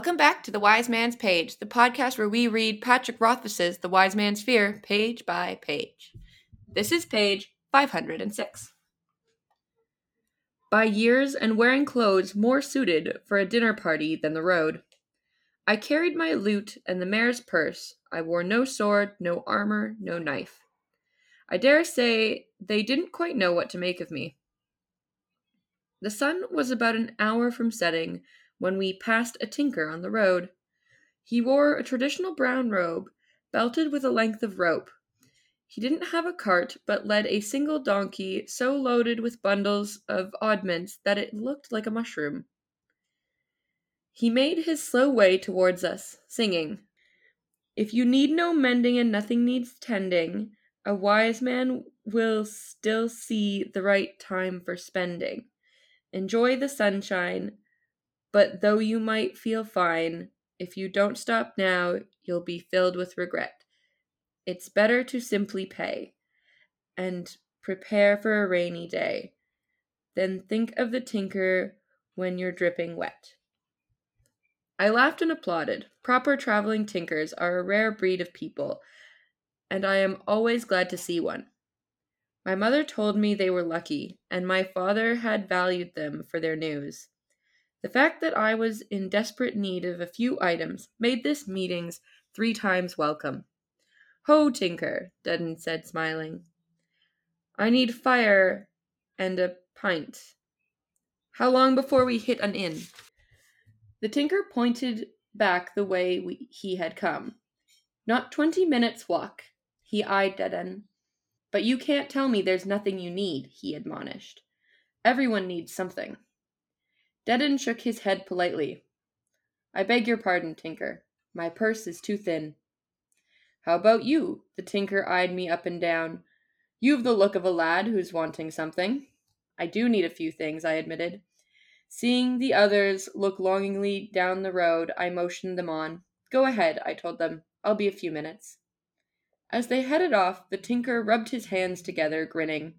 Welcome back to The Wise Man's Page, the podcast where we read Patrick Rothfuss's The Wise Man's Fear page by page. This is page 506. By years and wearing clothes more suited for a dinner party than the road, I carried my lute and the Maer's purse. I wore no sword, no armor, no knife. I dare say they didn't quite know what to make of me. The sun was about an hour from setting when we passed a tinker on the road. He wore a traditional brown robe, belted with a length of rope. He didn't have a cart, but led a single donkey so loaded with bundles of oddments that it looked like a mushroom. He made his slow way towards us, singing, If you need no mending and nothing needs tending, a wise man will still see the right time for spending. Enjoy the sunshine, but though you might feel fine, if you don't stop now, you'll be filled with regret. It's better to simply pay and prepare for a rainy day than think of the tinker when you're dripping wet. I laughed and applauded. Proper traveling tinkers are a rare breed of people, and I am always glad to see one. My mother told me they were lucky, and my father had valued them for their news. The fact that I was in desperate need of a few items made this meetings three times welcome. Ho, Tinker, Dedan said, smiling. I need fire and a pint. How long before we hit an inn? The tinker pointed back the way we, he had come. Not twenty minutes' walk. He eyed Dedan. But you can't tell me there's nothing you need, he admonished. Everyone needs something. Dedan shook his head politely. I beg your pardon, Tinker. My purse is too thin. How about you? The Tinker eyed me up and down. You've the look of a lad who's wanting something. I do need a few things, I admitted. Seeing the others look longingly down the road, I motioned them on. Go ahead, I told them. I'll be a few minutes. As they headed off, the Tinker rubbed his hands together, grinning.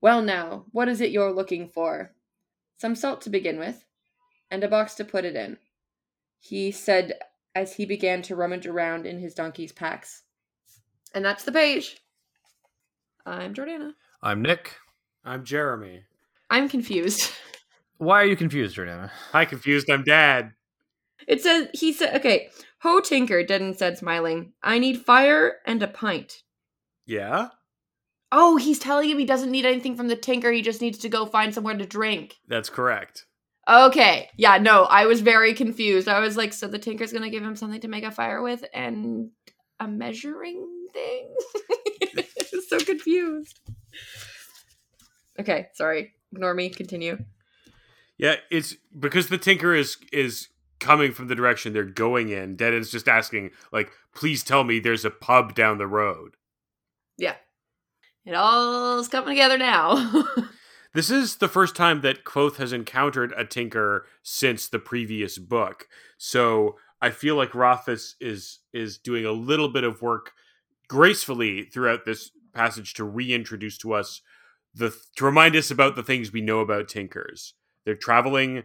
Well, now, what is it you're looking for? Some salt to begin with, and a box to put it in, he said as he began to rummage around in his donkey's packs. And that's the page. I'm Jordana. I'm Nick. I'm Jeremy. I'm confused. Why are you confused, Jordana? Hi, confused. I'm Dad. It says, he said, okay, Ho Tinker, Dedan said, smiling. I need fire and a pint. Yeah? Oh, he's telling him he doesn't need anything from the tinker. He just needs to go find somewhere to drink. That's correct. Okay. Yeah, no, I was very confused. I was like, so the tinker's going to give him something to make a fire with and a measuring thing? so confused. Okay, sorry. Ignore me. Continue. Yeah, it's because the tinker is is coming from the direction they're going in. Dedan's just asking, like, please tell me there's a pub down the road. Yeah. It all's coming together now. this is the first time that Kvothe has encountered a tinker since the previous book. So I feel like Rothfuss is is doing a little bit of work gracefully throughout this passage to reintroduce to us the to remind us about the things we know about tinkers. They're traveling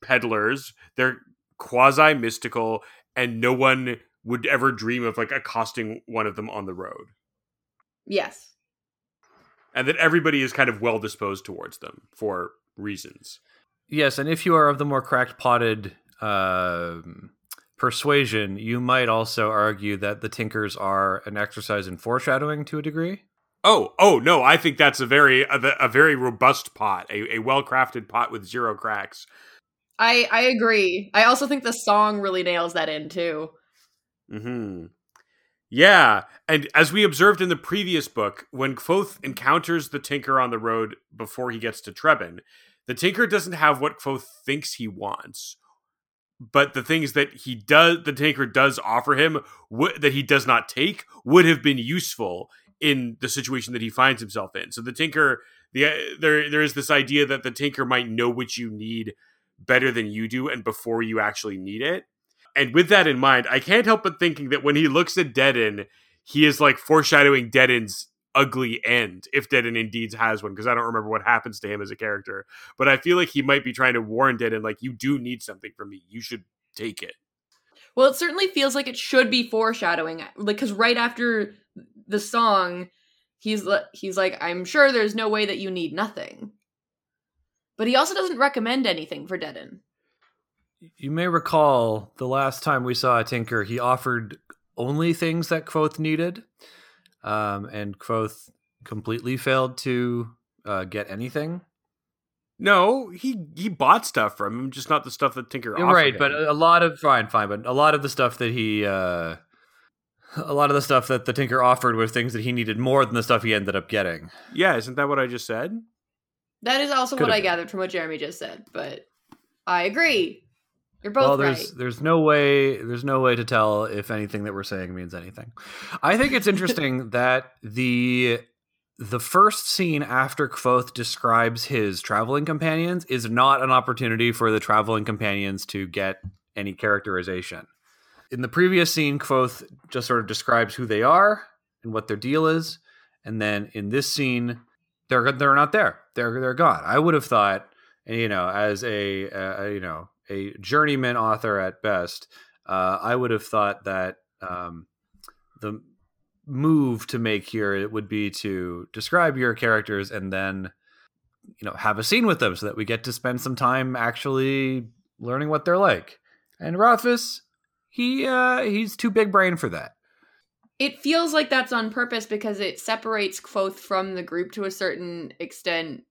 peddlers. They're quasi mystical, and no one would ever dream of like accosting one of them on the road. Yes and that everybody is kind of well disposed towards them for reasons. Yes, and if you are of the more cracked potted uh, persuasion, you might also argue that the Tinkers are an exercise in foreshadowing to a degree. Oh, oh no! I think that's a very a, a very robust pot, a, a well crafted pot with zero cracks. I I agree. I also think the song really nails that in too. Hmm. Yeah, and as we observed in the previous book, when Kvothe encounters the Tinker on the road before he gets to Trebon, the Tinker doesn't have what Kvothe thinks he wants, but the things that he does, the Tinker does offer him w- that he does not take, would have been useful in the situation that he finds himself in. So the Tinker, the there there is this idea that the Tinker might know what you need better than you do, and before you actually need it and with that in mind, I can't help but thinking that when he looks at Dedan, he is like foreshadowing Dedan's ugly end, if Dedan indeed has one, because I don't remember what happens to him as a character. But I feel like he might be trying to warn Dedan, like, you do need something from me. You should take it. Well, it certainly feels like it should be foreshadowing, like because right after the song, he's he's like, "I'm sure there's no way that you need nothing," but he also doesn't recommend anything for Dedan. You may recall the last time we saw a Tinker, he offered only things that Kvothe needed, um, and Kvothe completely failed to uh, get anything. No, he he bought stuff from him, just not the stuff that Tinker offered right, him. but a lot of fine, fine, but a lot of the stuff that he, uh, a lot of the stuff that the Tinker offered were things that he needed more than the stuff he ended up getting. yeah, isn't that what I just said? That is also Could've what I been. gathered from what Jeremy just said, but I agree. You're both well, right. there's there's no way there's no way to tell if anything that we're saying means anything. I think it's interesting that the the first scene after Kvothe describes his traveling companions is not an opportunity for the traveling companions to get any characterization. In the previous scene, Kvothe just sort of describes who they are and what their deal is, and then in this scene, they're they're not there. They're they're gone. I would have thought, and you know, as a, uh, you know a journeyman author at best, uh, I would have thought that um, the move to make here it would be to describe your characters and then you know have a scene with them so that we get to spend some time actually learning what they're like. And Rothfuss, he uh, he's too big brain for that. it feels like that's on purpose because it separates Kvothe from the group to a certain extent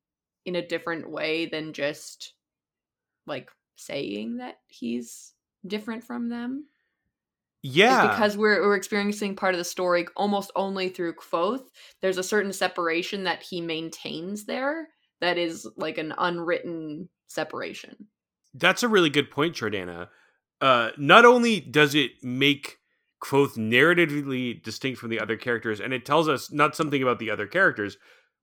in a different way than just like saying that he's different from them. Yeah, because we're we're experiencing part of the story almost only through Kvothe. There's a certain separation that he maintains there that is like an unwritten separation. That's a really good point, Jordana. Uh, not only does it make Kvothe narratively distinct from the other characters, and it tells us not something about the other characters.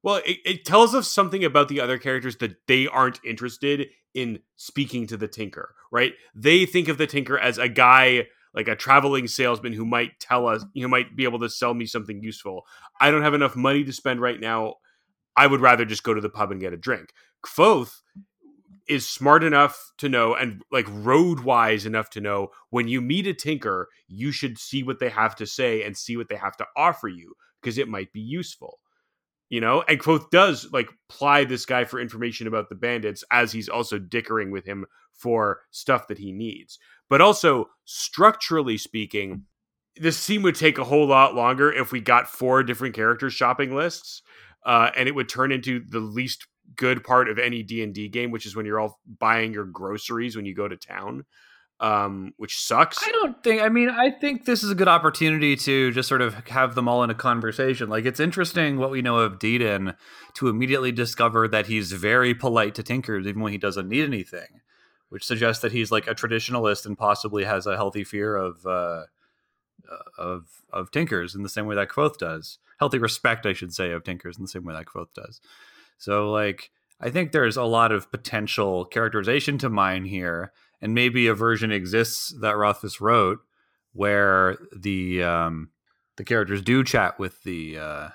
Well, it, it tells us something about the other characters that they aren't interested in speaking to the Tinker, right? They think of the Tinker as a guy, like a traveling salesman who might tell us, who might be able to sell me something useful. I don't have enough money to spend right now. I would rather just go to the pub and get a drink. Kvothe is smart enough to know and like road wise enough to know when you meet a tinker, you should see what they have to say and see what they have to offer you because it might be useful. You know, and Kvothe does like ply this guy for information about the bandits as he's also dickering with him for stuff that he needs. But also, structurally speaking, this scene would take a whole lot longer if we got four different character shopping lists, uh, and it would turn into the least good part of any D&D game, which is when you're all buying your groceries when you go to town, um, which sucks. I don't think. I mean, I think this is a good opportunity to just sort of have them all in a conversation. Like, it's interesting what we know of Dedan to immediately discover that he's very polite to Tinkers, even when he doesn't need anything, which suggests that he's like a traditionalist and possibly has a healthy fear of uh, of of Tinkers in the same way that Kvothe does. Healthy respect, I should say, of Tinkers in the same way that Kvothe does. So, like, I think there's a lot of potential characterization to mine here, and maybe a version exists that Rothfuss wrote where the um, the characters do chat with the uh,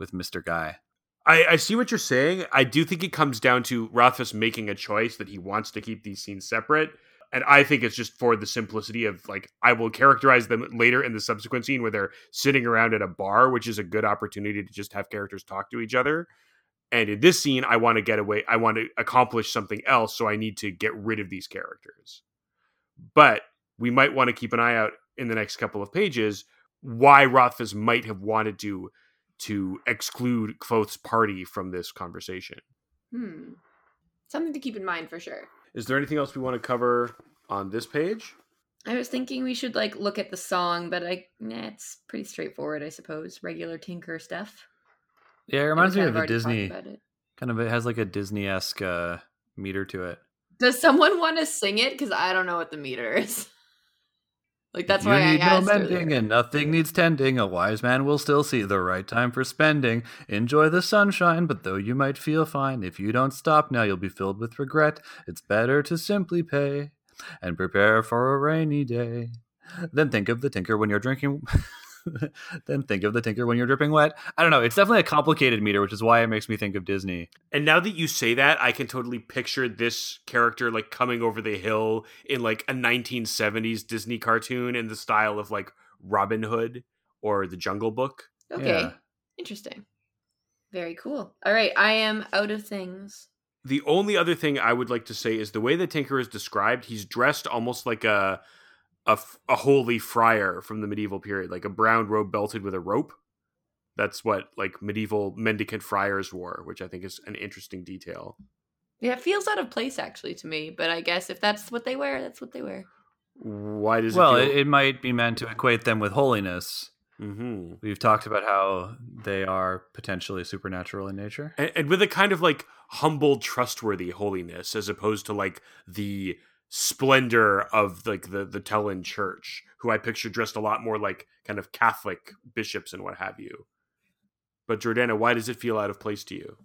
with Mister Guy. I, I see what you're saying. I do think it comes down to Rothfuss making a choice that he wants to keep these scenes separate. And I think it's just for the simplicity of like I will characterize them later in the subsequent scene where they're sitting around at a bar, which is a good opportunity to just have characters talk to each other. And in this scene, I want to get away. I want to accomplish something else, so I need to get rid of these characters. But we might want to keep an eye out in the next couple of pages why Rothfuss might have wanted to to exclude Kvothe's party from this conversation. Hmm. Something to keep in mind for sure. Is there anything else we want to cover on this page? I was thinking we should like look at the song, but I nah, it's pretty straightforward, I suppose. Regular Tinker stuff. Yeah, it reminds me of a Disney kind of. It has like a Disney esque uh, meter to it. Does someone want to sing it? Because I don't know what the meter is. like that's you why need I no asked. mending and nothing needs tending. A wise man will still see the right time for spending. Enjoy the sunshine, but though you might feel fine, if you don't stop now, you'll be filled with regret. It's better to simply pay and prepare for a rainy day. Then think of the tinker when you're drinking. then think of the tinker when you're dripping wet. I don't know. It's definitely a complicated meter, which is why it makes me think of Disney. And now that you say that, I can totally picture this character like coming over the hill in like a 1970s Disney cartoon in the style of like Robin Hood or The Jungle Book. Okay. Yeah. Interesting. Very cool. All right, I am out of things. The only other thing I would like to say is the way the Tinker is described, he's dressed almost like a a, f- a holy friar from the medieval period, like a brown robe belted with a rope. That's what like medieval mendicant friars wore, which I think is an interesting detail. Yeah, it feels out of place actually to me, but I guess if that's what they wear, that's what they wear. Why does well, it? it, it might be meant to equate them with holiness. hmm We've talked about how they are potentially supernatural in nature. and, and with a kind of like humble, trustworthy holiness, as opposed to like the splendor of like the the Tehlin Church, who I picture dressed a lot more like kind of Catholic bishops and what have you. But Jordana, why does it feel out of place to you?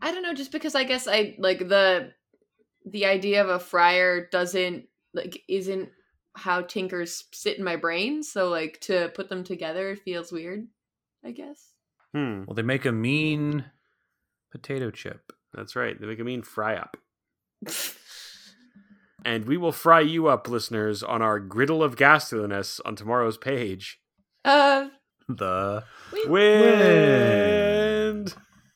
I don't know, just because I guess I like the the idea of a friar doesn't like isn't how tinkers sit in my brain, so like to put them together it feels weird, I guess. Hmm, Well, they make a mean potato chip. that's right. They make a mean fry up. And we will fry you up, listeners, on our griddle of ghastliness on tomorrow's page. uh The we- Wind.